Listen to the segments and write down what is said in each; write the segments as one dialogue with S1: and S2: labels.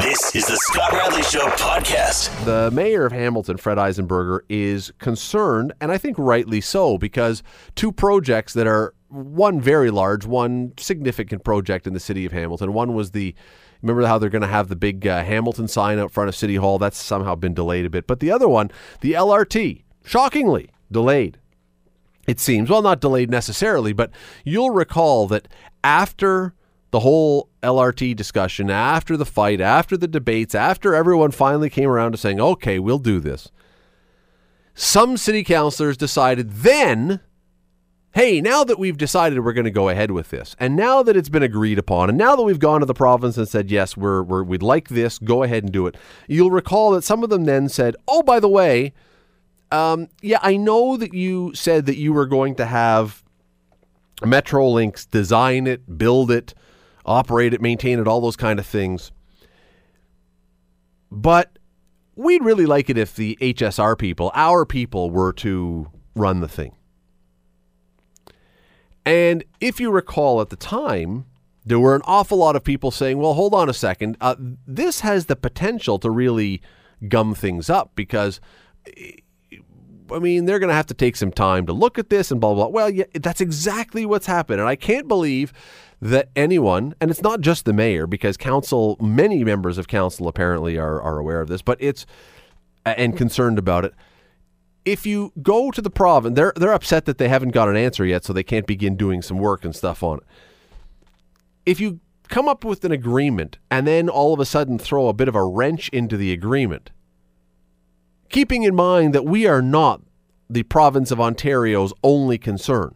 S1: This is the Scott Radley Show podcast.
S2: The mayor of Hamilton, Fred Eisenberger, is concerned, and I think rightly so, because two projects that are one very large, one significant project in the city of Hamilton. One was the Remember how they're going to have the big uh, Hamilton sign out front of City Hall? That's somehow been delayed a bit. But the other one, the LRT, shockingly delayed. It seems, well, not delayed necessarily, but you'll recall that after the whole LRT discussion, after the fight, after the debates, after everyone finally came around to saying, okay, we'll do this, some city councilors decided then hey, now that we've decided we're going to go ahead with this, and now that it's been agreed upon, and now that we've gone to the province and said, yes, we're, we're, we'd like this, go ahead and do it, you'll recall that some of them then said, oh, by the way, um, yeah, I know that you said that you were going to have Metrolinx design it, build it, operate it, maintain it, all those kind of things. But we'd really like it if the HSR people, our people, were to run the thing. And if you recall at the time, there were an awful lot of people saying, well, hold on a second. Uh, this has the potential to really gum things up because, I mean, they're going to have to take some time to look at this and blah, blah, blah. Well, yeah, that's exactly what's happened. And I can't believe that anyone, and it's not just the mayor, because council, many members of council apparently are, are aware of this, but it's, and concerned about it if you go to the province, they're they're upset that they haven't got an answer yet, so they can't begin doing some work and stuff on it. If you come up with an agreement and then all of a sudden throw a bit of a wrench into the agreement, keeping in mind that we are not the province of Ontario's only concern.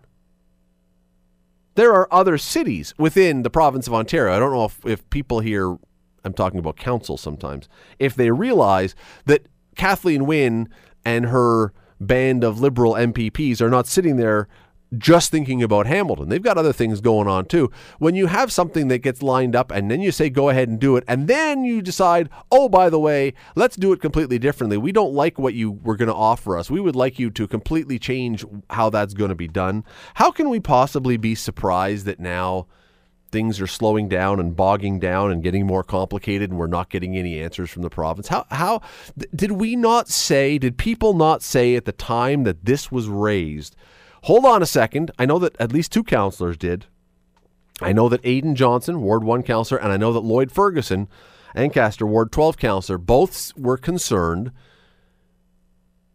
S2: There are other cities within the province of Ontario. I don't know if, if people here, I'm talking about council sometimes, if they realize that Kathleen Wynne and her band of liberal MPPs are not sitting there just thinking about Hamilton. They've got other things going on too. When you have something that gets lined up and then you say, go ahead and do it, and then you decide, oh, by the way, let's do it completely differently. We don't like what you were going to offer us. We would like you to completely change how that's going to be done. How can we possibly be surprised that now? things are slowing down and bogging down and getting more complicated and we're not getting any answers from the province how how did we not say did people not say at the time that this was raised hold on a second i know that at least two councillors did i know that Aidan Johnson ward 1 councillor and i know that Lloyd Ferguson Ancaster ward 12 councillor both were concerned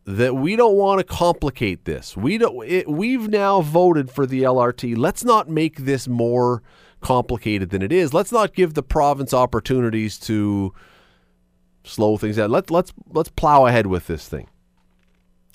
S2: that we don't want to complicate this. We don't. It, we've now voted for the LRT. Let's not make this more complicated than it is. Let's not give the province opportunities to slow things down. Let let's let's plow ahead with this thing.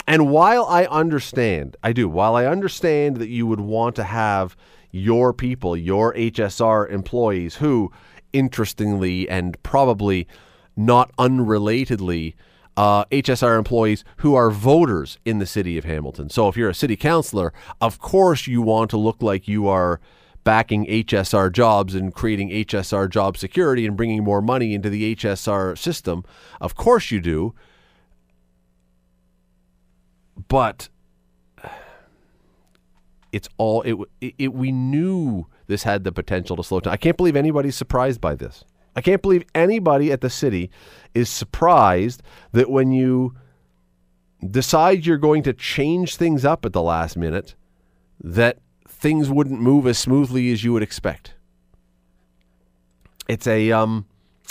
S2: And while I understand, I do, while I understand that you would want to have your people, your HSR employees who interestingly and probably not unrelatedly uh, HSR employees who are voters in the city of Hamilton. So if you're a city councilor, of course you want to look like you are backing HSR jobs and creating HSR job security and bringing more money into the HSR system. Of course you do. But it's all it, it, it, we knew this had the potential to slow down. I can't believe anybody's surprised by this. I can't believe anybody at the city is surprised that when you decide you're going to change things up at the last minute that things wouldn't move as smoothly as you would expect. It's a um,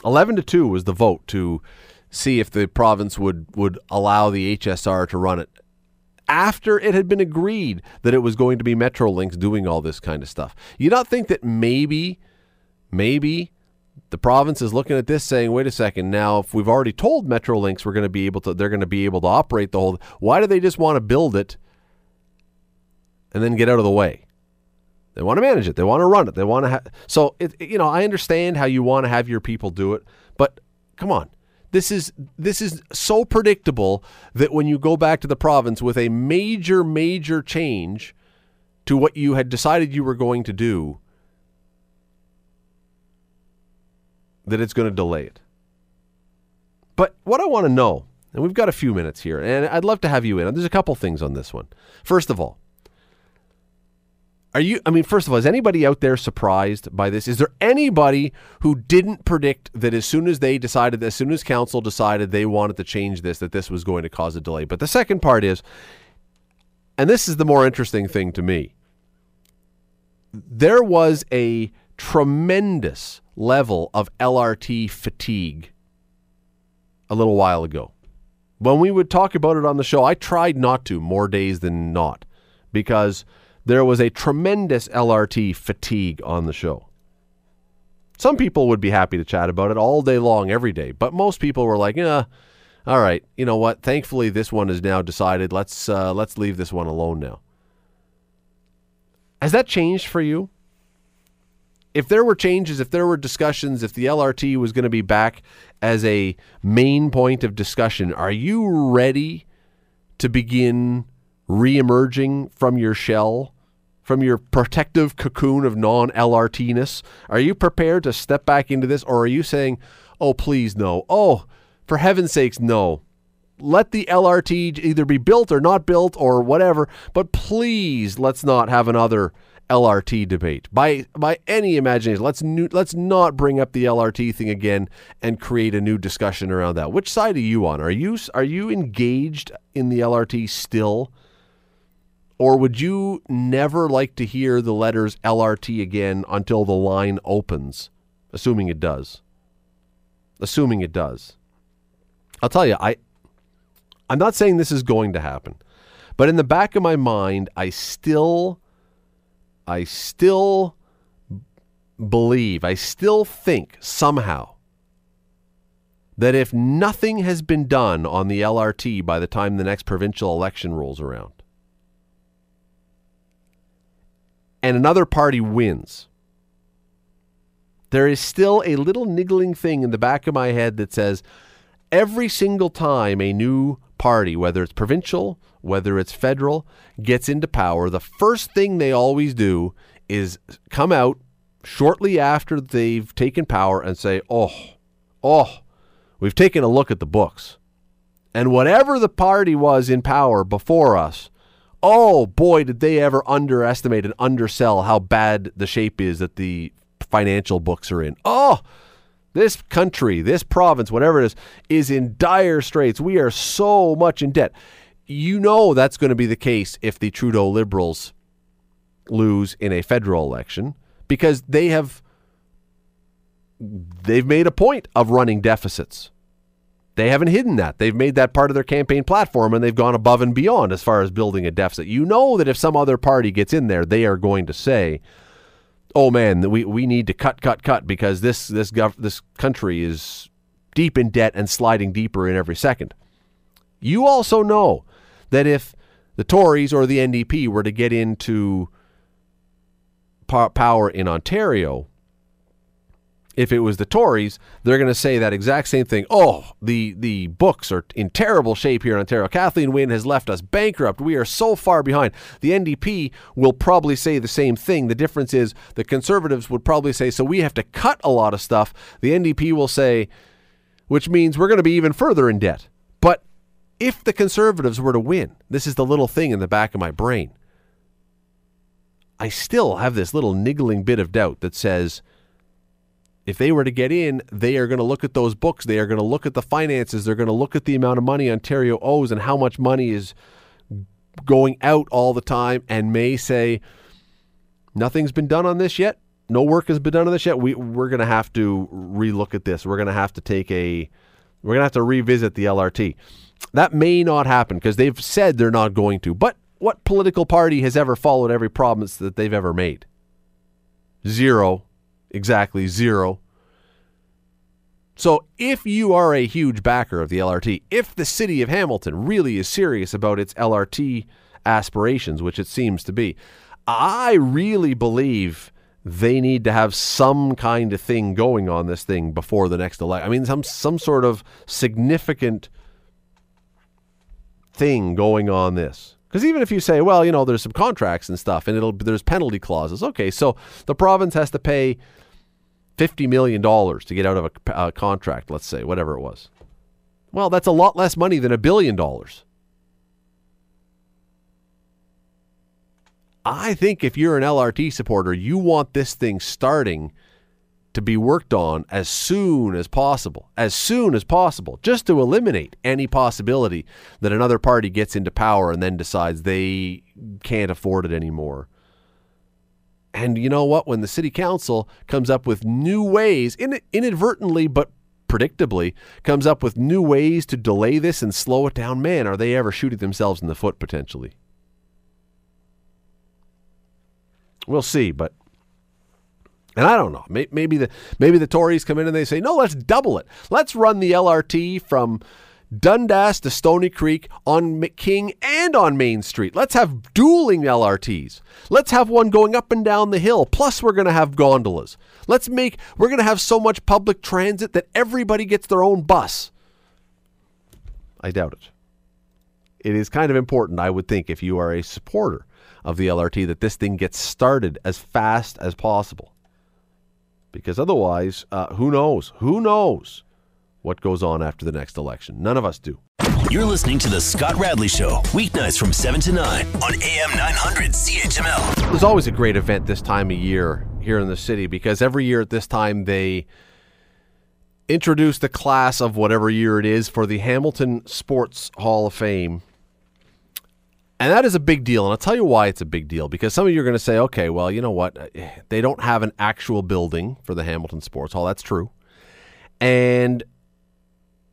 S2: 11 to 2 was the vote to see if the province would, would allow the HSR to run it after it had been agreed that it was going to be Metrolinx doing all this kind of stuff. You not think that maybe, maybe the province is looking at this saying, wait a second, now if we've already told Metrolinx we're going to be able to, they're going to be able to operate the whole, why do they just want to build it and then get out of the way? They want to manage it. They want to run it. They want to have. So it, you know, I understand how you want to have your people do it, but come on, this is this is so predictable that when you go back to the province with a major major change to what you had decided you were going to do, that it's going to delay it. But what I want to know, and we've got a few minutes here, and I'd love to have you in. There's a couple things on this one. First of all, Are you, I mean, first of all, is anybody out there surprised by this? Is there anybody who didn't predict that as soon as they decided, as soon as council decided they wanted to change this, that this was going to cause a delay? But the second part is, and this is the more interesting thing to me, there was a tremendous level of LRT fatigue a little while ago. When we would talk about it on the show, I tried not to more days than not because there was a tremendous LRT fatigue on the show. Some people would be happy to chat about it all day long, every day, but most people were like, "Yeah, all right, you know what? Thankfully, this one is now decided. Let's uh, let's leave this one alone now." Has that changed for you? If there were changes, if there were discussions, if the LRT was going to be back as a main point of discussion, are you ready to begin reemerging from your shell, from your protective cocoon of non LRTness? Are you prepared to step back into this, or are you saying, oh, please, no? Oh, for heaven's sakes, no. Let the LRT either be built or not built or whatever, but please let's not have another LRT debate by by any imagination. Let's new, let's not bring up the LRT thing again and create a new discussion around that. Which side are you on? Are you are you engaged in the LRT still? Or would you never like to hear the letters LRT again until the line opens? Assuming it does. Assuming it does. I'll tell you, I I'm not saying this is going to happen. But in the back of my mind, I still I still believe, I still think somehow that if nothing has been done on the LRT by the time the next provincial election rolls around, and another party wins, there is still a little niggling thing in the back of my head that says every single time a new party, whether it's provincial, whether it's federal, gets into power, the first thing they always do is come out shortly after they've taken power and say, oh, oh, we've taken a look at the books. And whatever the party was in power before us, oh boy, did they ever underestimate and undersell how bad the shape is that the financial books are in. Oh, this country, this province, whatever it is, is in dire straits. We are so much in debt. You know that's going to be the case if the Trudeau Liberals lose in a federal election because they have they've made a point of running deficits. They haven't hidden that. They've made that part of their campaign platform and they've gone above and beyond as far as building a deficit. You know that if some other party gets in there, they are going to say, oh man, we, we need to cut, cut, cut because this this gov- this country is deep in debt and sliding deeper in every second. You also know that if the Tories or the NDP were to get into power in Ontario, if it was the Tories, they're going to say that exact same thing. Oh, the the books are in terrible shape here in Ontario. Kathleen Wynne has left us bankrupt. We are so far behind. The NDP will probably say the same thing. The difference is the Conservatives would probably say, so we have to cut a lot of stuff. The NDP will say, which means we're going to be even further in debt. But if the Conservatives were to win, this is the little thing in the back of my brain. I still have this little niggling bit of doubt that says, if they were to get in, they are going to look at those books. They are going to look at the finances. They're going to look at the amount of money Ontario owes and how much money is going out all the time and may say, nothing's been done on this yet. No work has been done on this yet. We, we're going to have to relook at this. We're going to have to take a, we're going to have to revisit the LRT. That may not happen because they've said they're not going to. But what political party has ever followed every promise that they've ever made? Zero exactly zero. So, if you are a huge backer of the LRT, if the city of Hamilton really is serious about its LRT aspirations, which it seems to be, I really believe they need to have some kind of thing going on this thing before the next election. I mean, some some sort of significant thing going on this. Because even if you say, well, you know, there's some contracts and stuff, and it'll there's penalty clauses. Okay, so the province has to pay fifty million dollars to get out of a, a contract. Let's say whatever it was. Well, that's a lot less money than a billion dollars. I think if you're an LRT supporter, you want this thing starting to be worked on as soon as possible, as soon as possible, just to eliminate any possibility that another party gets into power and then decides they can't afford it anymore. And you know what? When the city council comes up with new ways, inadvertently but predictably, comes up with new ways to delay this and slow it down, man, are they ever shooting themselves in the foot potentially? We'll see, but and I don't know. Maybe the maybe the Tories come in and they say, "No, let's double it. Let's run the LRT from Dundas to Stoney Creek on King and on Main Street. Let's have dueling LRTs. Let's have one going up and down the hill. Plus, we're going to have gondolas. Let's make we're going to have so much public transit that everybody gets their own bus." I doubt it. It is kind of important, I would think, if you are a supporter of the LRT that this thing gets started as fast as possible. Because otherwise, uh, who knows? Who knows what goes on after the next election? None of us do.
S1: You're listening to The Scott Radley Show, weeknights from 7 to 9 on AM 900 CHML.
S2: There's always a great event this time of year here in the city because every year at this time they introduce the class of whatever year it is for the Hamilton Sports Hall of Fame. And that is a big deal. And I'll tell you why it's a big deal. Because some of you are going to say, okay, well, you know what? They don't have an actual building for the Hamilton Sports Hall. That's true. And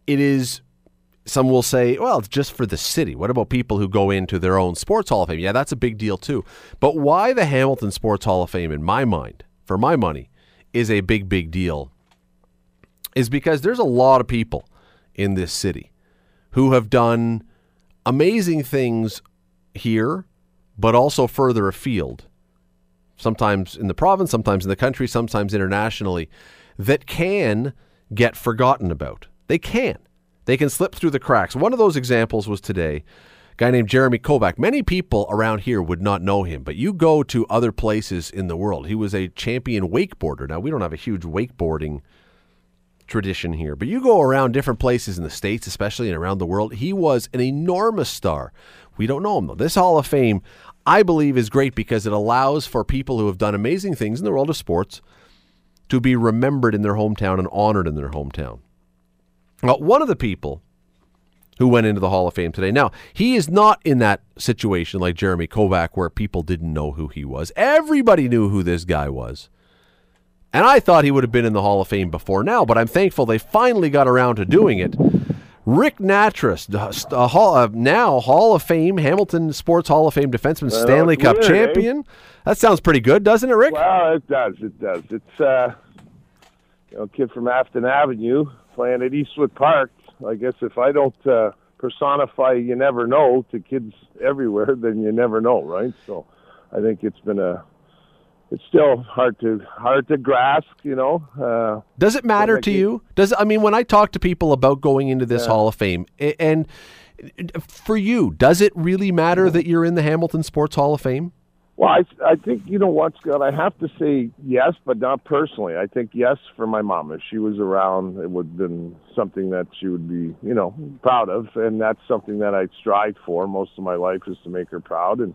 S2: it is, some will say, well, it's just for the city. What about people who go into their own Sports Hall of Fame? Yeah, that's a big deal too. But why the Hamilton Sports Hall of Fame, in my mind, for my money, is a big, big deal is because there's a lot of people in this city who have done amazing things here, but also further afield, sometimes in the province, sometimes in the country, sometimes internationally, that can get forgotten about. They can. They can slip through the cracks. One of those examples was today. A guy named Jeremy Kovak. Many people around here would not know him, but you go to other places in the world. He was a champion wakeboarder. Now, we don't have a huge wakeboarding tradition here, but you go around different places in the States, especially and around the world. He was an enormous star. We don't know him though. This Hall of Fame, I believe, is great because it allows for people who have done amazing things in the world of sports to be remembered in their hometown and honored in their hometown. Now, one of the people who went into the Hall of Fame today. Now, he is not in that situation like Jeremy Kovak where people didn't know who he was. Everybody knew who this guy was. And I thought he would have been in the Hall of Fame before now, but I'm thankful they finally got around to doing it Ric Nattress, uh, Hall, uh, now Hall of Fame, Hamilton Sports Hall of Fame defenseman, well, Stanley Cup weird, eh? champion. Eh? That sounds pretty good, doesn't it, Rick?
S3: Well, it does. It does. It's uh, you know, kid from Afton Avenue playing at Eastwood Park. I guess if I don't uh, personify, you never know to kids everywhere, then you never know, right? So, I think it's been a it's still hard to hard to grasp, you know. Uh,
S2: Does it matter to you? Does I mean when I talk to people about going into this yeah. Hall of Fame and for you, does it really matter that you're in the Hamilton Sports Hall of Fame?
S3: Well, I I think you know what, Scott. I have to say yes, but not personally. I think yes for my mom. If she was around, it would have been something that she would be, you know, proud of, and that's something that I strive for most of my life is to make her proud. And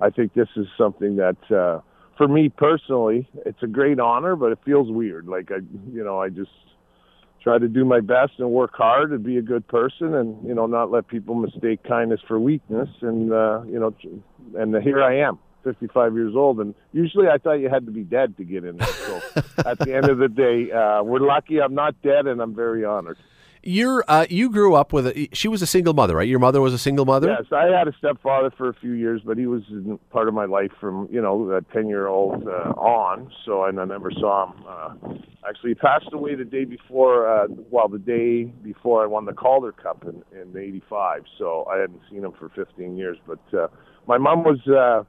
S3: I think this is something that. Uh, for me personally, it's a great honor, but it feels weird. Like I, you know, I just try to do my best and work hard and be a good person, and you know, not let people mistake kindness for weakness. And uh, you know, and here I am, 55 years old, and usually I thought you had to be dead to get in there. So at the end of the day, uh, we're lucky I'm not dead, and I'm very honored
S2: you're uh, you grew up with a, she was a single mother, right? Your mother was a single mother.
S3: Yes, I had a stepfather for a few years, but he was part of my life from you know a ten year old uh, on. So and I never saw him. Uh, actually, he passed away the day before. Uh, well, the day before I won the Calder Cup in in '85. So I hadn't seen him for 15 years. But uh, my mom was. Uh,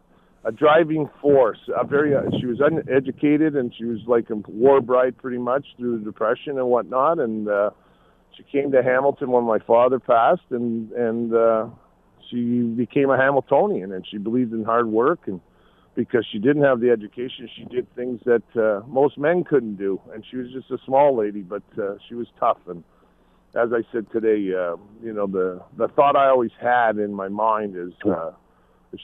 S3: a driving force. A very, uh, she was uneducated and she was like a war bride pretty much through the depression and whatnot. And uh, she came to Hamilton when my father passed, and and uh, she became a Hamiltonian, and she believed in hard work, and because she didn't have the education, she did things that uh, most men couldn't do, and she was just a small lady, but uh, she was tough. And as I said today, uh, you know, the the thought I always had in my mind is. Uh,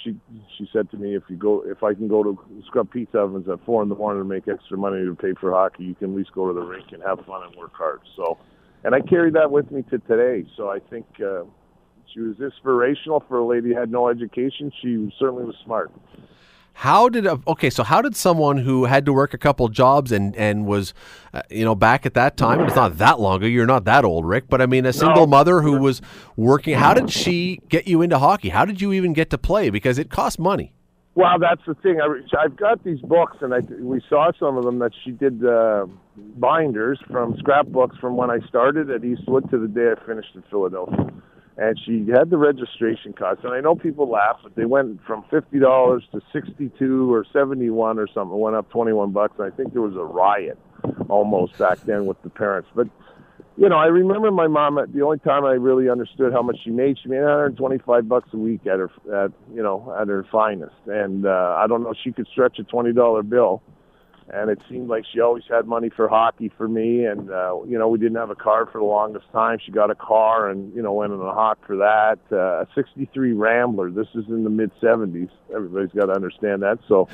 S3: she she said to me, if you go, if I can go to scrub pizza ovens at four in the morning to make extra money to pay for hockey, you can at least go to the rink and have fun and work hard. So, and I carry that with me to today. So I think uh, she was inspirational for a lady who had no education. She certainly was smart.
S2: How did a, okay? So how did someone who had to work a couple jobs and and was, uh, you know, back at that time? It's not that long ago. You're not that old, Rick. But I mean, a single
S3: No.
S2: mother who was working. How did she get you into hockey? How did you even get to play? Because it cost money.
S3: Well, that's the thing. I, I've got these books, and I we saw some of them that she did uh, binders from scrapbooks from when I started at Eastwood to the day I finished in Philadelphia. And she had the registration costs, and I know people laugh, but they went from fifty dollars to sixty-two or seventy-one or something. It went up twenty-one bucks. And I think there was a riot almost back then with the parents. But you know, I remember my mom. The only time I really understood how much she made, she made 125 bucks a week at her, at you know, at her finest. And uh, I don't know, she could stretch a twenty dollar bill. And it seemed like she always had money for hockey for me. And uh, you know, we didn't have a car for the longest time. She got a car, and you know, went in a hawk for that. Uh, a '63 Rambler. This is in the mid '70s. Everybody's got to understand that. So,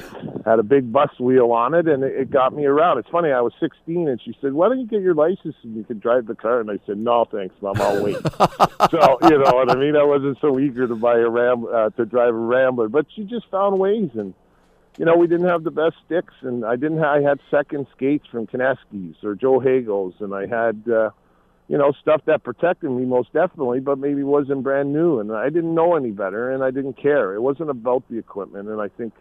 S3: had a big bus wheel on it, and it, it got me around. It's funny. I was 16, and she said, "Why don't you get your license and you can drive the car?" And I said, "No, thanks, Mom. I'll wait." so you know what I mean. I wasn't so eager to buy a ram uh, to drive a Rambler, but she just found ways and you know, we didn't have the best sticks, and I didn't. Have, I had second skates from Kineski's or Joe Hagel's, and I had, uh, you know, stuff that protected me most definitely, but maybe wasn't brand new, and I didn't know any better, and I didn't care. It wasn't about the equipment, and I think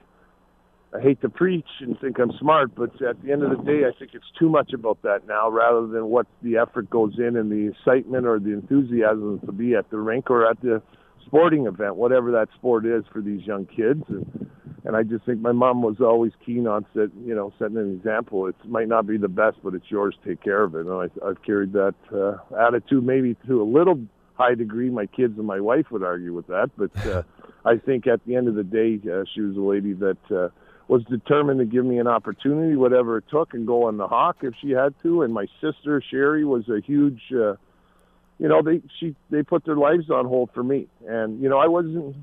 S3: I hate to preach and think I'm smart, but at the end of the day, I think it's too much about that now, rather than what the effort goes in and the excitement or the enthusiasm to be at the rink or at the sporting event, whatever that sport is for these young kids. And and I just think my mom was always keen on set, you know, setting an example. It might not be the best, but it's yours. Take care of it. And I, I've carried that uh, attitude, maybe to a little high degree. My kids and my wife would argue with that, but uh, I think at the end of the day, uh, she was a lady that uh, was determined to give me an opportunity, whatever it took, and go on the hawk if she had to. And my sister Sherry was a huge. Uh, you know, they she they put their lives on hold for me, and you know I wasn't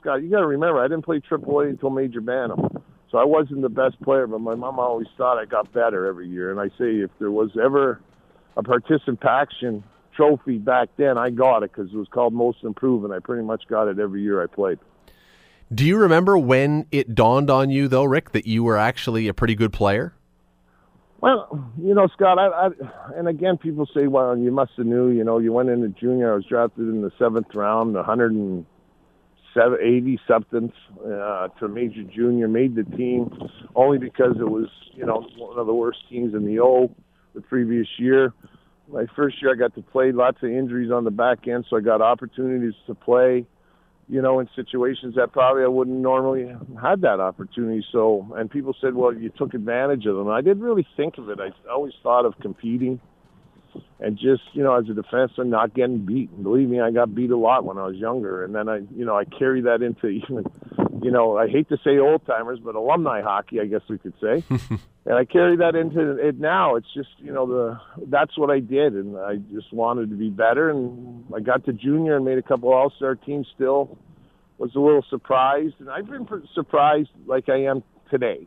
S3: Scott. You got to remember, I didn't play AAA until Major Bantam, so I wasn't the best player. But my mom always thought I got better every year, and I say if there was ever a participation trophy back then, I got it because it was called Most Improved, and I pretty much got it every year I played.
S2: Do you remember when it dawned on you, though, Rick, that you were actually a pretty good player?
S3: Well, you know, Scott, I, I and again, people say, "Well, you must have knew." You know, you went into junior. I was drafted in the seventh round, 180 something uh, to major junior. Made the team only because it was, you know, one of the worst teams in the O the previous year. My first year, I got to play. Lots of injuries on the back end, so I got opportunities to play you know, in situations that probably I wouldn't normally had that opportunity. So, and people said, well, you took advantage of them. I didn't really think of it. I always thought of competing and just, you know, as a defenseman, not getting beat. Believe me, I got beat a lot when I was younger. And then I, you know, I carry that into even, you know, I hate to say old timers, but alumni hockey, I guess we could say. and I carry that into it now. It's just, you know, the that's what I did, and I just wanted to be better. And I got to junior and made a couple All Star teams. Still, was a little surprised, and I've been surprised like I am today.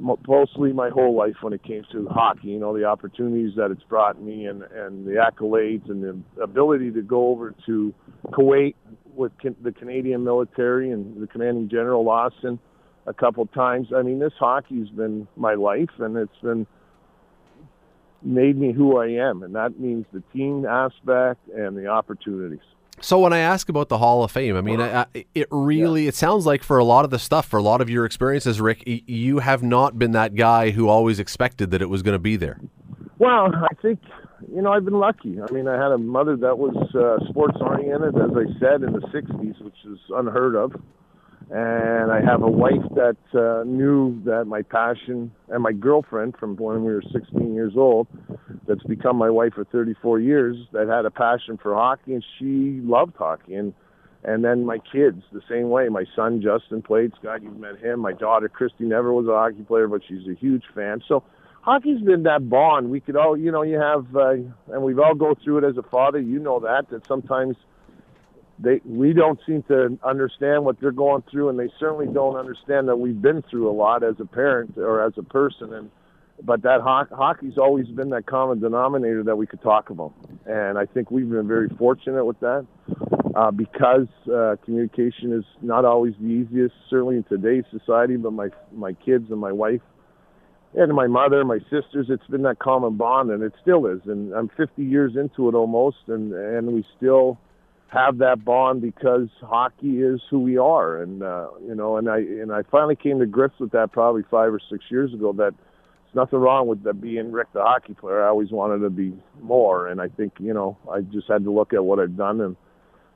S3: Mostly my whole life when it came to hockey, you know, the opportunities that it's brought me, and and the accolades, and the ability to go over to Kuwait with the Canadian military and the commanding general Lawson a couple times. I mean, this hockey's been my life, and it's been made me who I am, and that means the team aspect and the opportunities.
S2: So when I ask about the Hall of Fame, I mean, I, it really yeah. it sounds like for a lot of the stuff, for a lot of your experiences, Rick, you have not been that guy who always expected that it was going to be there.
S3: Well, I think you know I've been lucky. I mean, I had a mother that was uh, sports oriented, as I said, in the '60s, which is unheard of and I have a wife that uh, knew that my passion and my girlfriend from when we were 16 years old that's become my wife for 34 years that had a passion for hockey and she loved hockey. And and then my kids the same way. My son Justin played Scott. You've met him. My daughter Christy never was a hockey player but she's a huge fan. So hockey's been that bond. We could all you know you have uh, and we've all go through it as a father. You know that that sometimes they we don't seem to understand what they're going through, and they certainly don't understand that we've been through a lot as a parent or as a person. And but that ho- hockey's always been that common denominator that we could talk about, and I think we've been very fortunate with that uh, because uh, communication is not always the easiest, certainly in today's society. But my my kids and my wife and my mother, my sisters, it's been that common bond, and it still is. And I'm 50 years into it almost, and and we still have that bond because hockey is who we are, and uh, you know, and I and I finally came to grips with that probably five or six years ago. That there's nothing wrong with that being Rick the hockey player. I always wanted to be more, and I think you know I just had to look at what I've done and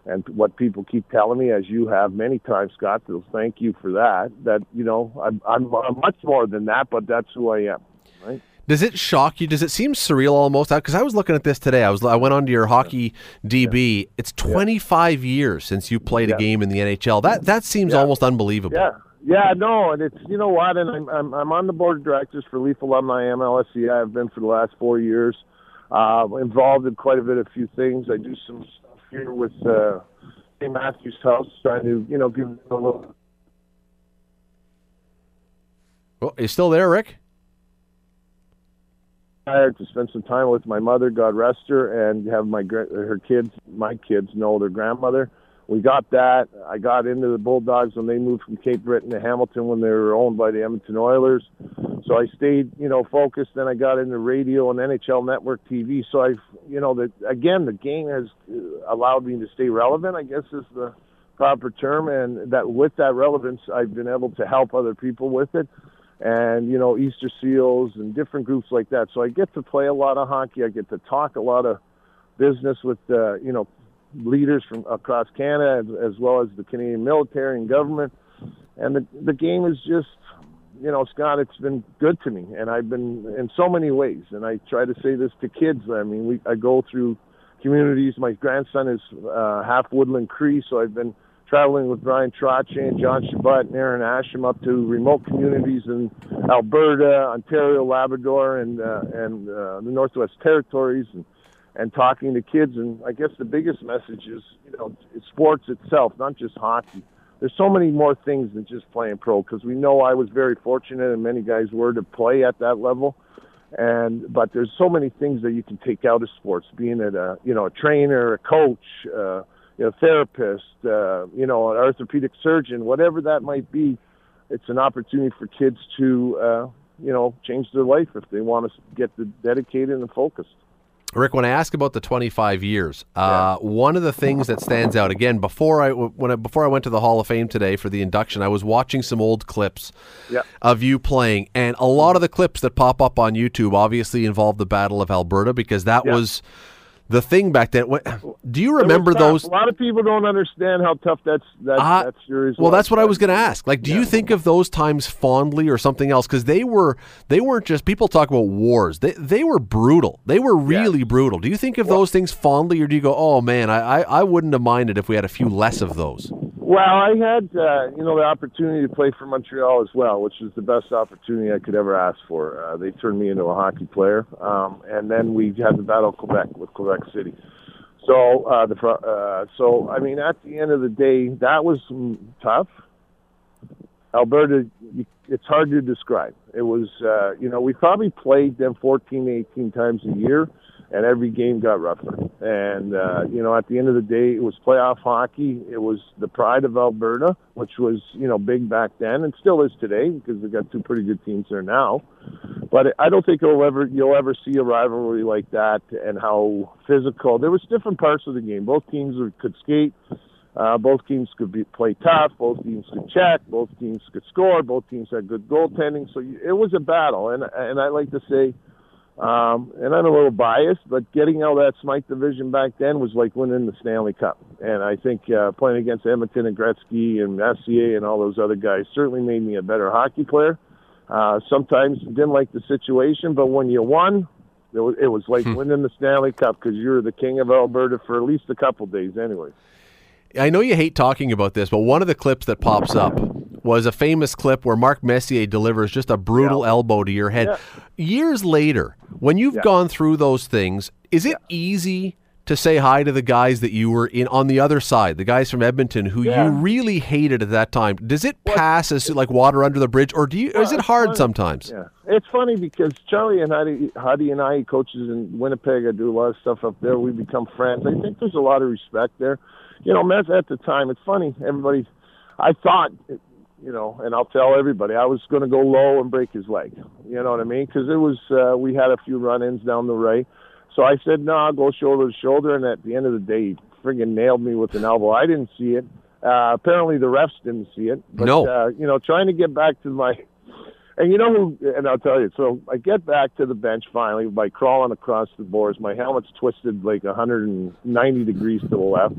S3: and what people keep telling me, as you have many times, Scott. Thank you for that. That you know I'm, I'm, I'm much more than that, but that's who I am. Right.
S2: Does it shock you? Does it seem surreal almost? Because I was looking at this today. I was I went onto your hockey DB. Yeah. It's 25 yeah. years since you played yeah. a game in the NHL. That that seems almost unbelievable.
S3: Yeah. Yeah, no, and it's you know what, and I'm I'm, I'm on the board of directors for Leaf Alumni MLSE. I've been for the last four years, uh, involved in quite a bit of few things. I do some stuff here with uh, St. Matthew's House, trying to you know give a little.
S2: Well, you still there, Rick?
S3: To spend some time with my mother, God rest her, and have my her kids, my kids, know their grandmother. We got that. I got into the Bulldogs when they moved from Cape Breton to Hamilton when they were owned by the Edmonton Oilers. So I stayed, you know, focused. Then I got into radio and NHL Network TV. So I've, you know, that again, the game has uh, allowed me to stay relevant. I guess is the proper term, and that with that relevance, I've been able to help other people with it and you know Easter Seals and different groups like that. So I get to play a lot of hockey. I get to talk a lot of business with uh, you know leaders from across Canada as, as well as the Canadian military and government. And the the game is just you know Scott, it's been good to me, and I've been in so many ways. And I try to say this to kids. I mean, we I go through communities. My grandson is uh, half Woodland Cree, so I've been traveling with Bryan Trottier and John Chabot and Aaron Asham up to remote communities in Alberta, Ontario, Labrador, and uh, and uh, the Northwest Territories, and and talking to kids. And I guess the biggest message is, you know, sports itself, not just hockey. There's so many more things than just playing pro because we know I was very fortunate, and many guys were to play at that level. And but there's so many things that you can take out of sports, being at a you know a trainer, a coach. Uh, you know, therapist, uh, you know, an orthopedic surgeon, whatever that might be, it's an opportunity for kids to, uh, you know, change their life if they want to get the dedicated and focused.
S2: Rick, when I ask about the 25 years, uh, yeah. one of the things that stands out again before I when I, before I went to the Hall of Fame today for the induction, I was watching some old clips yeah. of you playing, and a lot of the clips that pop up on YouTube obviously involve the Battle of Alberta because that yeah. was the thing back then. What, do you remember those?
S3: A lot of people don't understand how tough that's that, uh, that series.
S2: Well, was. that's what I was going to ask. Like, do yeah. you think of those times fondly or something else? Because they were they weren't just people talk about wars. They they were brutal. They were really yeah. brutal. Do you think of well, those things fondly, or do you go, oh man, I, I I wouldn't have minded if we had a few less of those?
S3: Well, I had uh, you know the opportunity to play for Montreal as well, which was the best opportunity I could ever ask for. Uh, they turned me into a hockey player, um, and then we had the Battle of Quebec with Quebec City. So uh, the uh, so I mean, at the end of the day, that was tough. Alberta, it's hard to describe. It was, uh, you know, we probably played them 14, 18 times a year and every game got rougher. And uh, you know, at the end of the day, it was playoff hockey. It was the pride of Alberta, which was you know big back then and still is today because we've got two pretty good teams there now. But I don't think you'll ever you'll ever see a rivalry like that and how physical. There was different parts of the game. Both teams could skate. Uh, both teams could be, play tough. Both teams could check. Both teams could score. Both teams had good goaltending. So it was a battle. And and I like to say um, and I'm a little biased, but getting out of that Smythe division back then was like winning the Stanley Cup. And I think uh, playing against Edmonton and Gretzky and SCA and all those other guys certainly made me a better hockey player. Uh, sometimes didn't like the situation, but when you won, it was, it was like hmm. winning the Stanley Cup because you were the king of Alberta for at least a couple days, anyway.
S2: I know you hate talking about this, but one of the clips that pops up was a famous clip where Mark Messier delivers just a brutal yeah. elbow to your head. Yeah. Years later, when you've yeah. gone through those things, is it easy to say hi to the guys that you were in on the other side, the guys from Edmonton who you really hated at that time? Does it pass as like water under the bridge, or do you? is it hard
S3: fine.
S2: sometimes?
S3: Yeah, it's funny because Charlie and Huddy, Huddy and I, coaches in Winnipeg, I do a lot of stuff up there. We become friends. I think there's a lot of respect there. You know, at the time, it's funny. Everybody, I thought, you know, and I'll tell everybody, I was going to go low and break his leg. You know what I mean? Because it was, uh, we had a few run-ins down the right. So I said, no, I'll go shoulder to shoulder. And at the end of the day, he friggin' nailed me with an elbow. I didn't see it. Uh, apparently the refs didn't see it. But,
S2: No.
S3: Uh, you know, trying to get back to my, and you know who, and I'll tell you, so I get back to the bench finally by crawling across the boards. My helmet's twisted like 190 degrees to the left.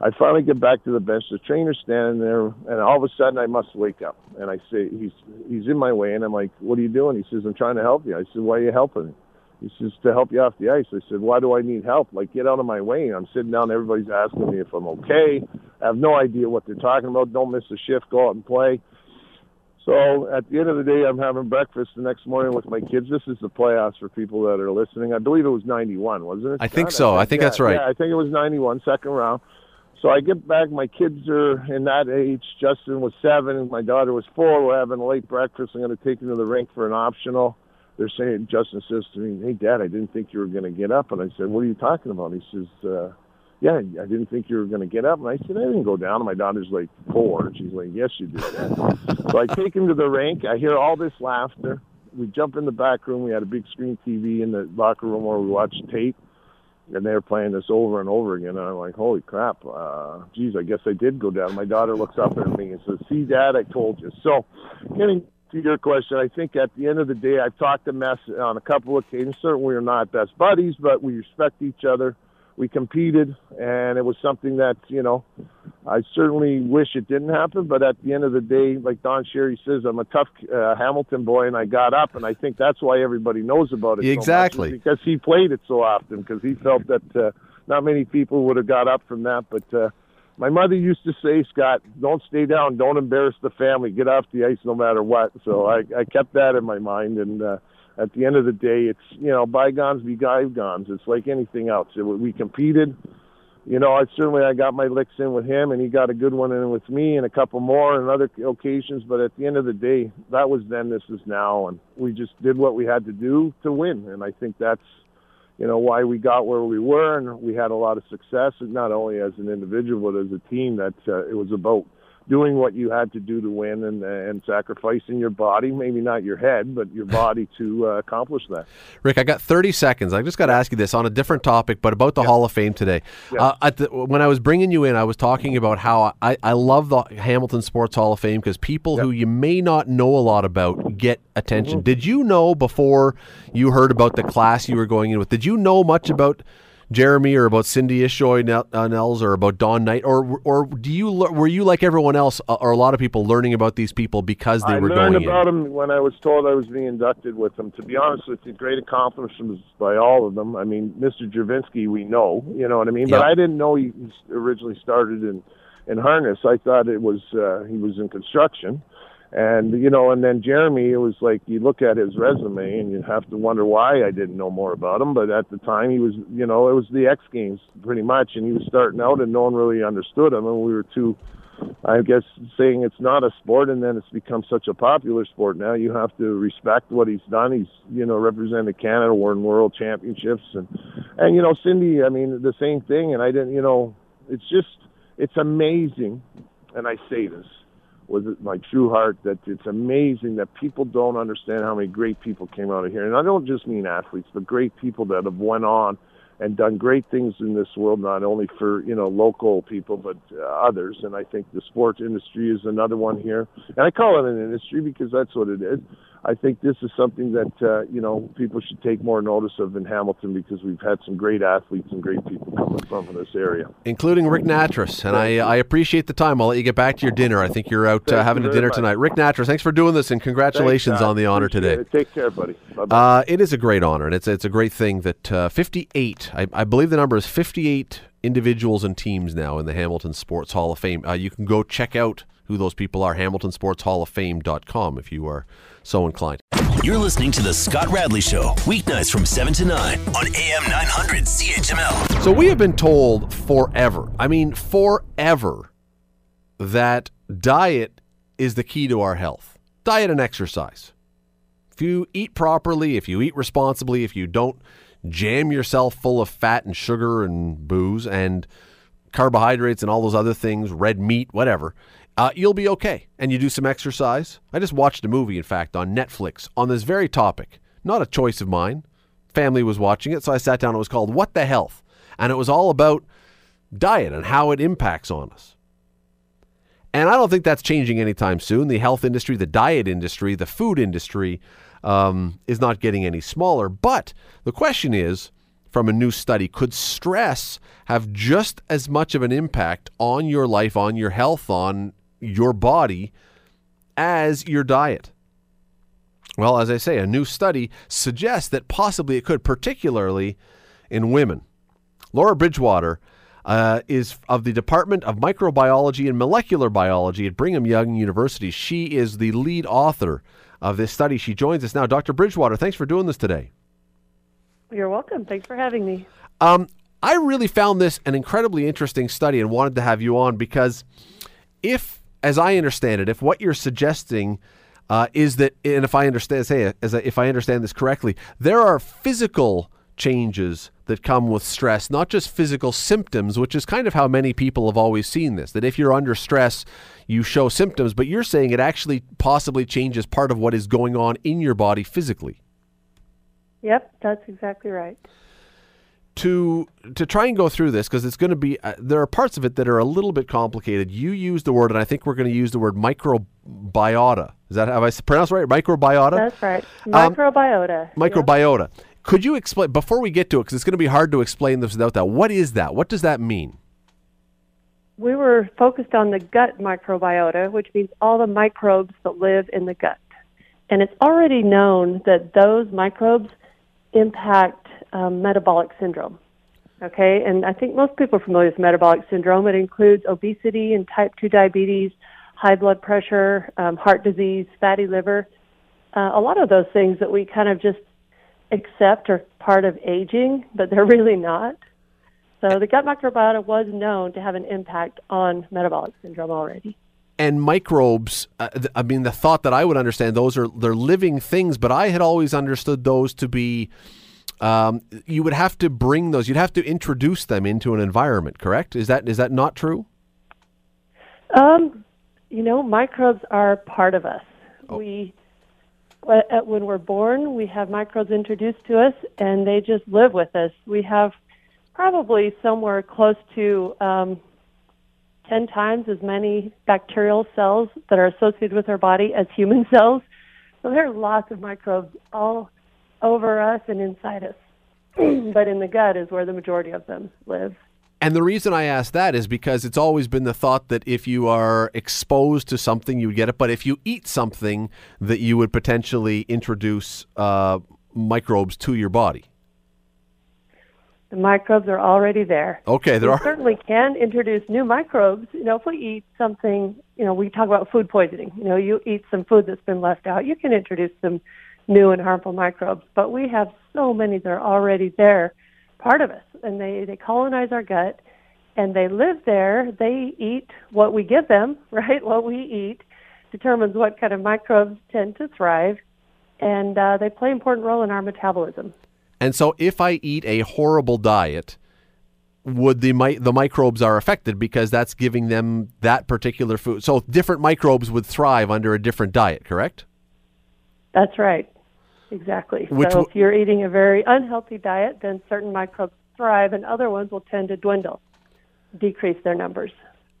S3: I finally get back to the bench. The trainer's standing there, and all of a sudden I must wake up. And I say, he's he's in my way, and I'm like, what are you doing? He says, I'm trying to help you. I said, why are you helping me? He says, to help you off the ice. I said, why do I need help? Like, get out of my way. I'm sitting down, everybody's asking me if I'm okay. I have no idea what they're talking about. Don't miss a shift. Go out and play. So at the end of the day, I'm having breakfast the next morning with my kids. This is the playoffs for people that are listening. I believe it was 91, wasn't it?
S2: I think so. I think
S3: yeah,
S2: that's right.
S3: Yeah, I think it was 91, second round. So I get back. My kids are in that age. Justin was seven, my daughter was four. We're having a late breakfast. I'm going to take them to the rink for an optional. They're saying, Justin says to me, "Hey, Dad, I didn't think you were going to get up." And I said, "What are you talking about?" He says, uh, "Yeah, I didn't think you were going to get up." And I said, "I didn't go down." And my daughter's like four, and she's like, "Yes, you did." Dad." so I take him to the rink. I hear all this laughter. We jump in the back room. We had a big screen TV in the locker room where we watched tape and they're playing this over and over again. And I'm like, holy crap, uh, geez, I guess I did go down. My daughter looks up at me and says, see, Dad, I told you. So, getting to your question, I think at the end of the day, I've talked to Mess on a couple of occasions. Certainly, we're not best buddies, but we respect each other. We competed, and it was something that, you know, I certainly wish it didn't happen, but at the end of the day, like Don Cherry says, I'm a tough uh, Hamilton boy, and I got up, and I think that's why everybody knows about it. so
S2: Exactly.
S3: because he played it so often, because he felt that uh, not many people would have got up from that. But uh, my mother used to say, Scott, don't stay down, don't embarrass the family, get off the ice no matter what. So I, I kept that in my mind, and uh, at the end of the day, it's you know bygones be bygones. It's like anything else. It, we competed you know, I certainly I got my licks in with him, and he got a good one in with me, and a couple more on other occasions. But at the end of the day, that was then, this is now, and we just did what we had to do to win. And I think that's, you know, why we got where we were, and we had a lot of success, not only as an individual but as a team. That uh, it was about doing what you had to do to win, and and sacrificing your body, maybe not your head, but your body to uh, accomplish that.
S2: Rick, I got 30 seconds. I just got to ask you this on a different topic, but about the Hall of Fame today. Uh, at the, when I was bringing you in, I was talking about how I, I love the Hamilton Sports Hall of Fame because people who you may not know a lot about get attention. Did you know before you heard about the class you were going in with? Did you know much about Jeremy or about Cindy Ishoy uh, Nels or about Don Knight or or do you were you like everyone else uh, or a lot of people learning about these people because they
S3: I
S2: were
S3: learned about
S2: in?
S3: them when I was told I was being inducted with them. To be honest with you, great accomplishments by all of them. I mean, Mr. Javinsky, we know, you know what I mean. But I didn't know he originally started in in harness. I thought it was uh, he was in construction. And you know, and then Jeremy, it was like you look at his resume and you have to wonder why I didn't know more about him. But at the time, he was, you know, it was the X Games pretty much, and he was starting out, and no one really understood him, and we were too I guess saying it's not a sport and then it's become such a popular sport now. You have to respect what he's done. He's you know represented Canada, won world championships, and and you know Cindy. I mean the same thing. And I didn't. You know, it's just it's amazing, and I say this with my true heart that it's amazing that people don't understand how many great people came out of here. And I don't just mean athletes, but great people that have went on and done great things in this world, not only for you know local people but uh, others. And I think the sports industry is another one here. And I call it an industry because that's what it is. I think this is something that uh, you know people should take more notice of in Hamilton because we've had some great athletes and great people coming from this area.
S2: including Ric Nattress. And I, I appreciate the time. I'll let you get back to your dinner. I think you're out uh, having
S3: you
S2: a dinner
S3: much.
S2: tonight. Ric Nattress, thanks for doing this and congratulations
S3: Thanks,
S2: on the honor today.
S3: it. Take care, buddy.
S2: Uh, it is a great honor, and it's it's a great thing that uh, 58. I, I believe the number is 58 individuals and teams now in the Hamilton Sports Hall of Fame. Uh, you can go check out who those people are. HamiltonSportsHallOfFame.com if you are so inclined.
S1: You're listening to The Scott Radley Show, weeknights from 7 to 9 on AM 900 CHML.
S2: So we have been told forever, I mean, forever, that diet is the key to our health. Diet and exercise. If you eat properly, if you eat responsibly, if you don't jam yourself full of fat and sugar and booze and carbohydrates and all those other things, red meat, whatever, uh, you'll be okay. And you do some exercise. I just watched a movie, in fact, on Netflix on this very topic. Not a choice of mine. Family was watching it, so I sat down. It was called What the Health? And it was all about diet and how it impacts on us. And I don't think that's changing anytime soon. The health industry, the diet industry, the food industry um, is not getting any smaller. But the question is from a new study could stress have just as much of an impact on your life, on your health, on your body as your diet? Well, as I say, a new study suggests that possibly it could, particularly in women. Laura Bridgewater uh, is of the Department of Microbiology and Molecular Biology at Brigham Young University. She is the lead author of this study. She joins us now. Dr. Bridgewater, thanks for doing this today.
S4: You're welcome. Thanks for having me.
S2: Um, I really found this an incredibly interesting study and wanted to have you on because if, as I understand it, if what you're suggesting uh, is that, and if I understand, say, as if I understand this correctly, there are physical changes that come with stress, not just physical symptoms, which is kind of how many people have always seen this. That if you're under stress, you show symptoms, but you're saying it actually possibly changes part of what is going on in your body physically.
S4: Yep, that's exactly right.
S2: To to try and go through this because it's going to be uh, there are parts of it that are a little bit complicated. You use the word, and I think we're going to use the word microbiota. Is that have I pronounced right? Microbiota.
S4: That's right. Microbiota.
S2: Um, microbiota. Yep. Could you explain before we get to it because it's going to be hard to explain this without that? What is that? What does that mean?
S4: We were focused on the gut microbiota, which means all the microbes that live in the gut. And it's already known that those microbes impact um, metabolic syndrome. Okay, and I think most people are familiar with metabolic syndrome. It includes obesity and type 2 diabetes, high blood pressure, um, heart disease, fatty liver. Uh, a lot of those things that we kind of just accept are part of aging, but they're really not. So the gut microbiota was known to have an impact on metabolic syndrome already.
S2: And microbes, uh, th- I mean, the thought that I would understand those are they're living things, but I had always understood those to be. Um, you would have to bring those. You'd have to introduce them into an environment. Correct? Is that is that not true?
S4: Um, you know, microbes are part of us. Oh. We when we're born, we have microbes introduced to us, and they just live with us. We have probably somewhere close to um, 10 times as many bacterial cells that are associated with our body as human cells. So there are lots of microbes all over us and inside us. but in the gut is where the majority of them live.
S2: And the reason I ask that is because it's always been the thought that if you are exposed to something, you would get it. But if you eat something, that you would potentially introduce uh, microbes to your body.
S4: The microbes are already there.
S2: Okay, there
S4: we
S2: are.
S4: certainly can introduce new microbes. You know, if we eat something, you know, we talk about food poisoning. You know, you eat some food that's been left out, you can introduce some new and harmful microbes. But we have so many that are already there part of us, and they they colonize our gut, and they live there. They eat what we give them, right? What we eat determines what kind of microbes tend to thrive, and uh, they play an important role in our metabolism.
S2: And so, if I eat a horrible diet, would the mi- the microbes are affected because that's giving them that particular food. So different microbes would thrive under a different diet, correct?
S4: That's right. Exactly. Which so if you're eating a very unhealthy diet, then certain microbes thrive and other ones will tend to dwindle, decrease their numbers.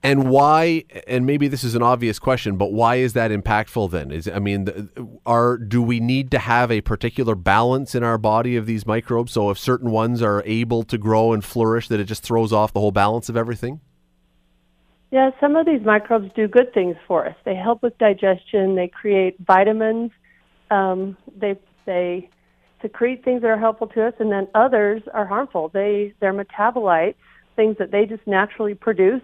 S2: And why? And maybe this is an obvious question, but why is that impactful? Then is I mean, are do we need to have a particular balance in our body of these microbes? So if certain ones are able to grow and flourish, that it just throws off the whole balance of everything.
S4: Yeah, some of these microbes do good things for us. They help with digestion. They create vitamins. Um, they they secrete things that are helpful to us, and then others are harmful. They they're metabolites, things that they just naturally produce,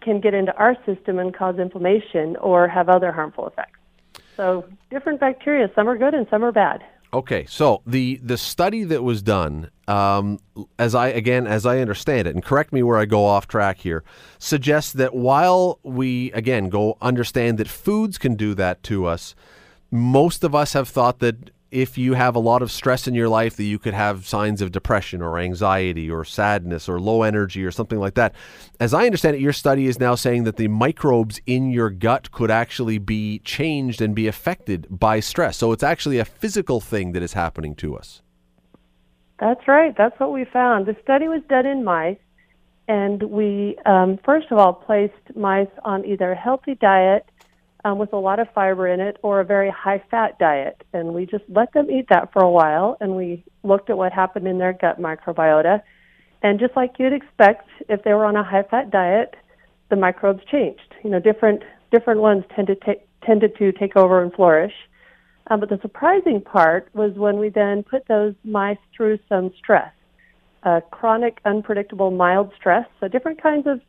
S4: can get into our system and cause inflammation or have other harmful effects. So different bacteria, some are good and some are bad.
S2: Okay, so the the study that was done, um, as I again as I understand it, and correct me where I go off track here, suggests that while we again go understand that foods can do that to us, most of us have thought that if you have a lot of stress in your life that you could have signs of depression or anxiety or sadness or low energy or something like that. As I understand it, your study is now saying that the microbes in your gut could actually be changed and be affected by stress. So it's actually a physical thing that is happening to us.
S4: That's right. That's what we found. The study was done in mice, and we um, first of all placed mice on either a healthy diet um, with a lot of fiber in it or a very high fat diet. And we just let them eat that for a while and we looked at what happened in their gut microbiota. And just like you'd expect, if they were on a high fat diet, the microbes changed. You know, different different ones tended to tended to take over and flourish. Um, but the surprising part was when we then put those mice through some stress, uh, chronic, unpredictable, mild stress. So different kinds of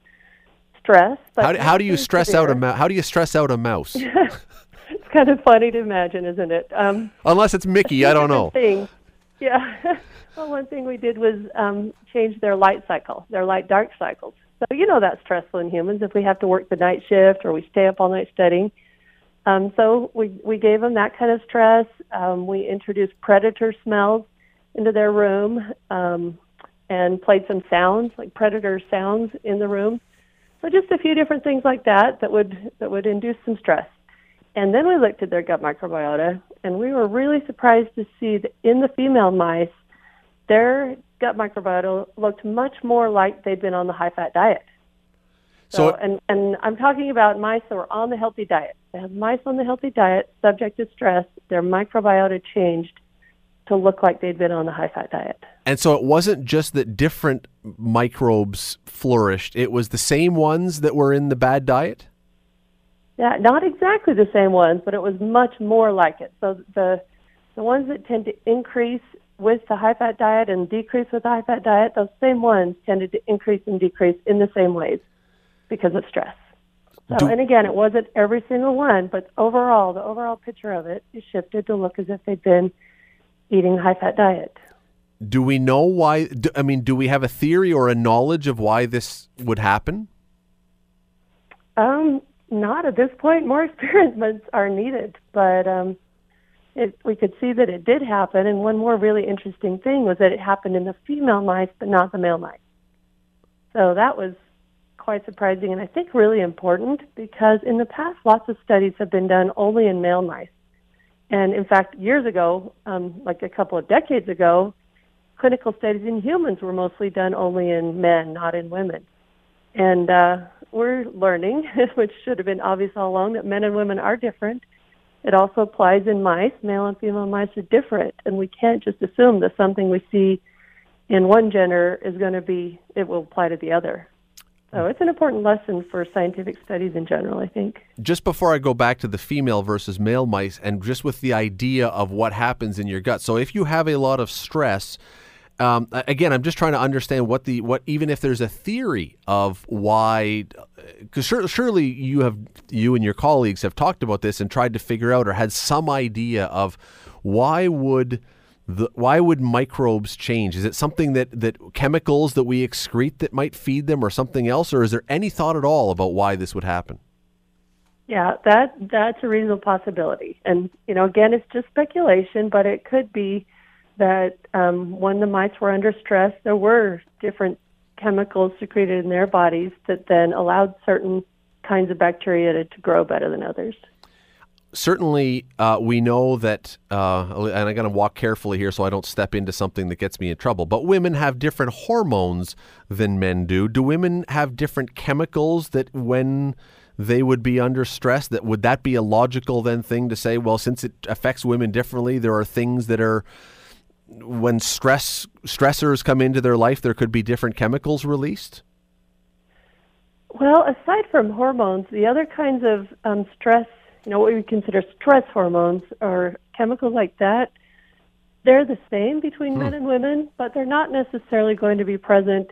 S4: stress.
S2: How do, how do you stress severe. out a mouse? How do you stress out a mouse?
S4: it's kind of funny to imagine, isn't it? Um,
S2: Unless it's Mickey, I don't know.
S4: Thing. Yeah. well, one thing we did was um, change their light cycle, their light dark cycles. So you know that's stressful in humans if we have to work the night shift or we stay up all night studying. Um, so we we gave them that kind of stress. Um, we introduced predator smells into their room um, and played some sounds like predator sounds in the room. So just a few different things like that that would that would induce some stress. And then we looked at their gut microbiota, and we were really surprised to see that in the female mice, their gut microbiota looked much more like they'd been on the high fat diet. So, so and and I'm talking about mice that were on the healthy diet. They have mice on the healthy diet, subject to stress. Their microbiota changed to look like they'd been on the high fat diet.
S2: And so it wasn't just that different microbes flourished, it was the same ones that were in the bad diet?
S4: Yeah, not exactly the same ones, but it was much more like it. So the the ones that tend to increase with the high fat diet and decrease with the high fat diet, those same ones tended to increase and decrease in the same ways because of stress. So, Do, and again, it wasn't every single one, but overall, the overall picture of it is shifted to look as if they'd been eating a high fat diet.
S2: Do we know why? Do, I mean, do we have a theory or a knowledge of why this would happen?
S4: Um, not at this point. More experiments are needed, but um, it, we could see that it did happen. And one more really interesting thing was that it happened in the female mice, but not the male mice. So that was quite surprising, and I think really important because in the past, lots of studies have been done only in male mice. And in fact, years ago, um, like a couple of decades ago, clinical studies in humans were mostly done only in men, not in women. And uh, we're learning, which should have been obvious all along, that men and women are different. It also applies in mice. Male and female mice are different, and we can't just assume that something we see in one gender is going to be, it will apply to the other. So it's an important lesson for scientific studies in general, I think.
S2: Just before I go back to the female versus male mice, and just with the idea of what happens in your gut. So if you have a lot of stress, um, again, I'm just trying to understand what the what even if there's a theory of why, because sur- surely you have you and your colleagues have talked about this and tried to figure out or had some idea of why would the, why would microbes change? Is it something that that chemicals that we excrete that might feed them, or something else, or is there any thought at all about why this would happen?
S4: Yeah, that that's a reasonable possibility, and you know, again, it's just speculation, but it could be that um, when the mice were under stress, there were different chemicals secreted in their bodies that then allowed certain kinds of bacteria to, to grow better than others.
S2: Certainly, uh, we know that, uh, and I'm going to walk carefully here so I don't step into something that gets me in trouble. But women have different hormones than men do. Do women have different chemicals that, when they would be under stress, that would that be a logical then thing to say? Well, since it affects women differently, there are things that are when stress stressors come into their life, there could be different chemicals released?
S4: Well, aside from hormones, the other kinds of um, stress, you know, what we consider stress hormones or chemicals like that, they're the same between hmm. men and women, but they're not necessarily going to be present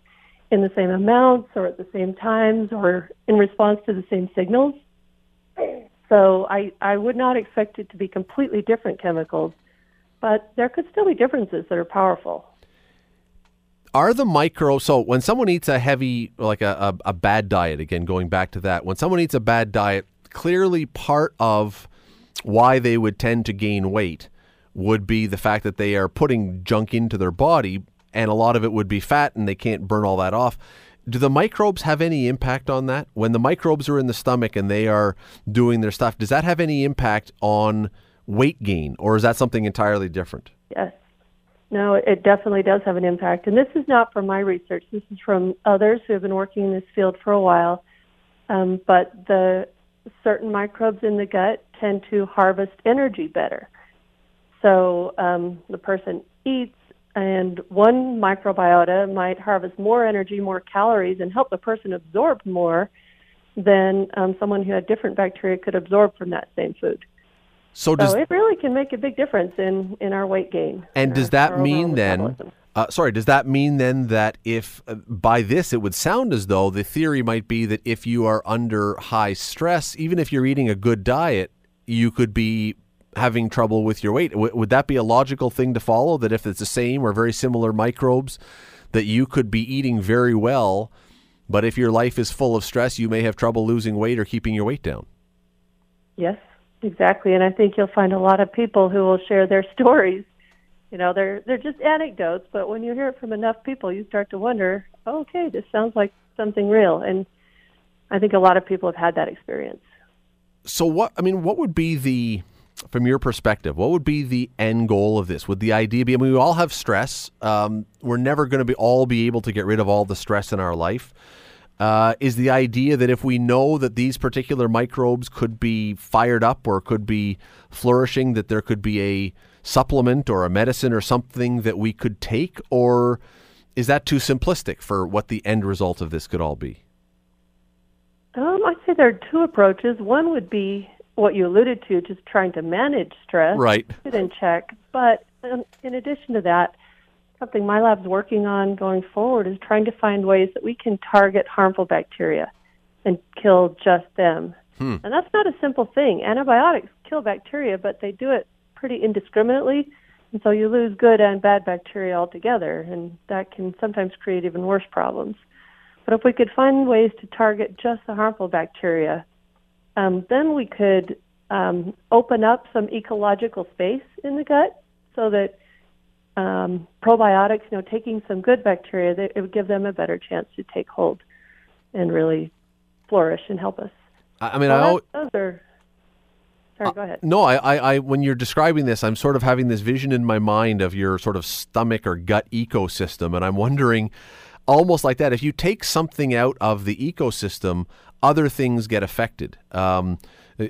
S4: in the same amounts or at the same times or in response to the same signals. So I, I would not expect it to be completely different chemicals, but there could still be differences that are powerful.
S2: Are the micro so when someone eats a heavy like a, a, a bad diet again going back to that when someone eats a bad diet clearly part of why they would tend to gain weight would be the fact that they are putting junk into their body and a lot of it would be fat and they can't burn all that off do the microbes have any impact on that when the microbes are in the stomach and they are doing their stuff does that have any impact on weight gain or is that something entirely different
S4: Yes. No, it definitely does have an impact. And this is not from my research. This is from others who have been working in this field for a while. Um, but the certain microbes in the gut tend to harvest energy better. So um, the person eats, and one microbiota might harvest more energy, more calories, and help the person absorb more than um, someone who had different bacteria could absorb from that same food.
S2: so does
S4: so it really can make a big difference in, in our weight gain.
S2: And does that mean then?
S4: metabolism.
S2: Uh, sorry, does that mean then that if uh, by this it would sound as though the theory might be that if you are under high stress, even if you're eating a good diet, you could be having trouble with your weight. W- would that be a logical thing to follow? That if it's the same or very similar microbes, that you could be eating very well, but if your life is full of stress, you may have trouble losing weight or keeping your weight down.
S4: Yes, exactly. And I think you'll find a lot of people who will share their stories. You know, they're they're just anecdotes, but when you hear it from enough people, you start to wonder, oh, okay, this sounds like something real. And I think a lot of people have had that experience.
S2: so what i mean what would be the from your perspective what would be the end goal of this would the idea be i mean we all have stress um, we're never going to be all be able to get rid of all the stress in our life uh, is the idea that if we know that these particular microbes could be fired up or could be flourishing that there could be a supplement or a medicine or something that we could take or is that too simplistic for what the end result of this could all be
S4: Um, I'd say there are two approaches. One would be what you alluded to, just trying to manage stress,
S2: Right.
S4: keep it in check. But um, in addition to that, something my lab's working on going forward is trying to find ways that we can target harmful bacteria and kill just them. And that's not a simple thing. Antibiotics kill bacteria, but they do it pretty indiscriminately. And so you lose good and bad bacteria altogether, and that can sometimes create even worse problems. But if we could find ways to target just the harmful bacteria, um, then we could um, open up some ecological space in the gut so that um, probiotics, you know, taking some good bacteria, they, it would give them a better chance to take hold and really flourish and help us.
S2: i, mean
S4: So
S2: i al-
S4: that- those are. Sorry, go ahead.
S2: No, I, I, I, when you're describing this, I'm sort of having this vision in my mind of your sort of stomach or gut ecosystem, and I'm wondering, almost like that, if you take something out of the ecosystem, other things get affected. Um,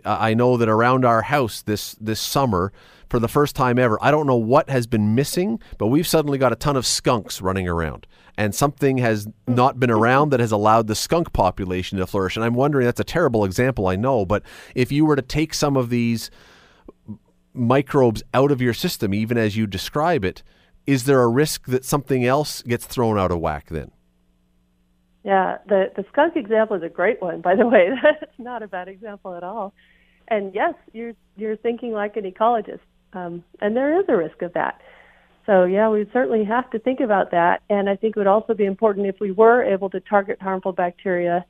S2: I know that around our house this this summer, for the first time ever, I don't know what has been missing, but we've suddenly got a ton of skunks running around. And something has not been around that has allowed the skunk population to flourish. And I'm wondering, that's a terrible example, I know, but if you were to take some of these microbes out of your system, even as you describe it, is there a risk that something else gets thrown out of whack then?
S4: Yeah, the the skunk example is a great one, by the way. That's not a bad example at all. And yes, you're you're thinking like an ecologist, um, and there is a risk of that. So yeah, we certainly have to think about that. And I think it would also be important if we were able to target harmful bacteria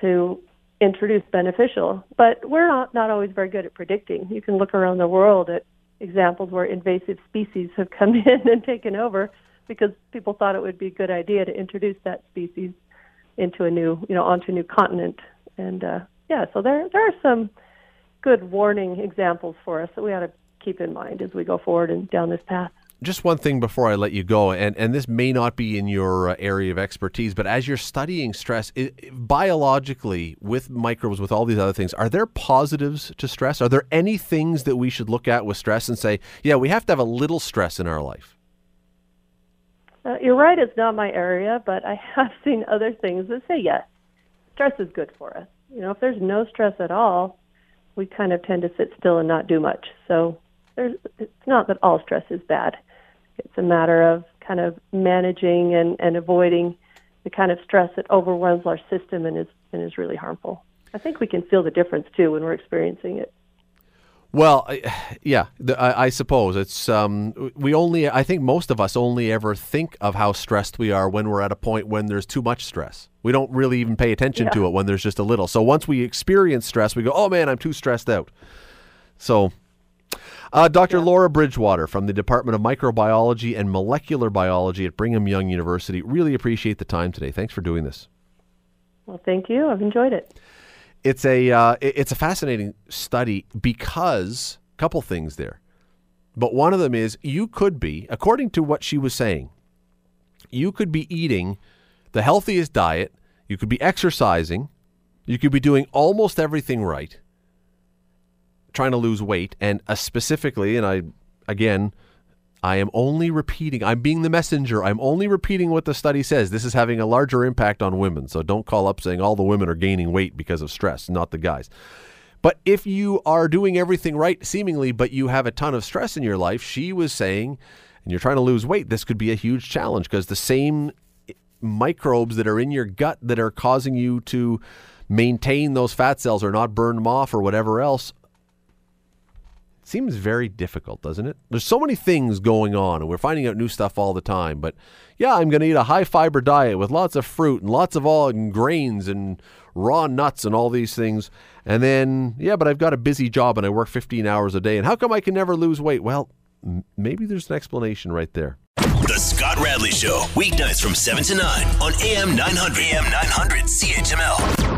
S4: to introduce beneficial. But we're not not always very good at predicting. You can look around the world at examples where invasive species have come in and taken over because people thought it would be a good idea to introduce that species into a new, you know, onto a new continent. And uh, yeah, so there there are some good warning examples for us that we ought to keep in mind as we go forward and down this path.
S2: Just one thing before I let you go, and, and this may not be in your uh, area of expertise, but as you're studying stress, i biologically, with microbes, with all these other things, are there positives to stress? Are there any things that we should look at with stress and say, yeah, we have to have a little stress in our life?
S4: Uh, you're right, it's not my area, but I have seen other things that say yes, stress is good for us. You know, if there's no stress at all, we kind of tend to sit still and not do much. So there's, it's not that all stress is bad. It's a matter of kind of managing and, and avoiding the kind of stress that overwhelms our system and is and is really harmful. I think we can feel the difference too when we're experiencing it.
S2: Well, I- yeah, I, I suppose it's um, we only. I think most of us only ever think of how stressed we are when we're at a point when there's too much stress. We don't really even pay attention to it when there's just a little. So once we experience stress, we go, "Oh man, I'm too stressed out." So, uh, Dr. Laura Bridgewater from the Department of Microbiology and Molecular Biology at Brigham Young University. Really appreciate the time today. Thanks for doing this.
S4: Well, thank you. I've enjoyed it.
S2: it's a uh, it's a fascinating study because a couple things there, but one of them is you could be, according to what she was saying, you could be eating the healthiest diet, you could be exercising, you could be doing almost everything right, trying to lose weight, and uh, specifically, and I again. I am only repeating. I'm being the messenger. I'm only repeating what the study says. This is having a larger impact on women. So don't call up saying all the women are gaining weight because of stress, not the guys. But if you are doing everything right, seemingly, but you have a ton of stress in your life, she was saying, and you're trying to lose weight, this could be a huge challenge because the same microbes that are in your gut that are causing you to maintain those fat cells or not burn them off or whatever else seems very difficult, doesn't it? There's so many things going on, and we're finding out new stuff all the time. But yeah, I'm going to eat a high fiber diet with lots of fruit and lots of all and grains and raw nuts and all these things. And then, yeah, but I've got a busy job and I work 15 hours a day. And how come I can never lose weight? Well, m- maybe there's an explanation right there.
S1: The Scott Radley Show, weeknights from 7 to 9 on AM 900. AM 900 CHML.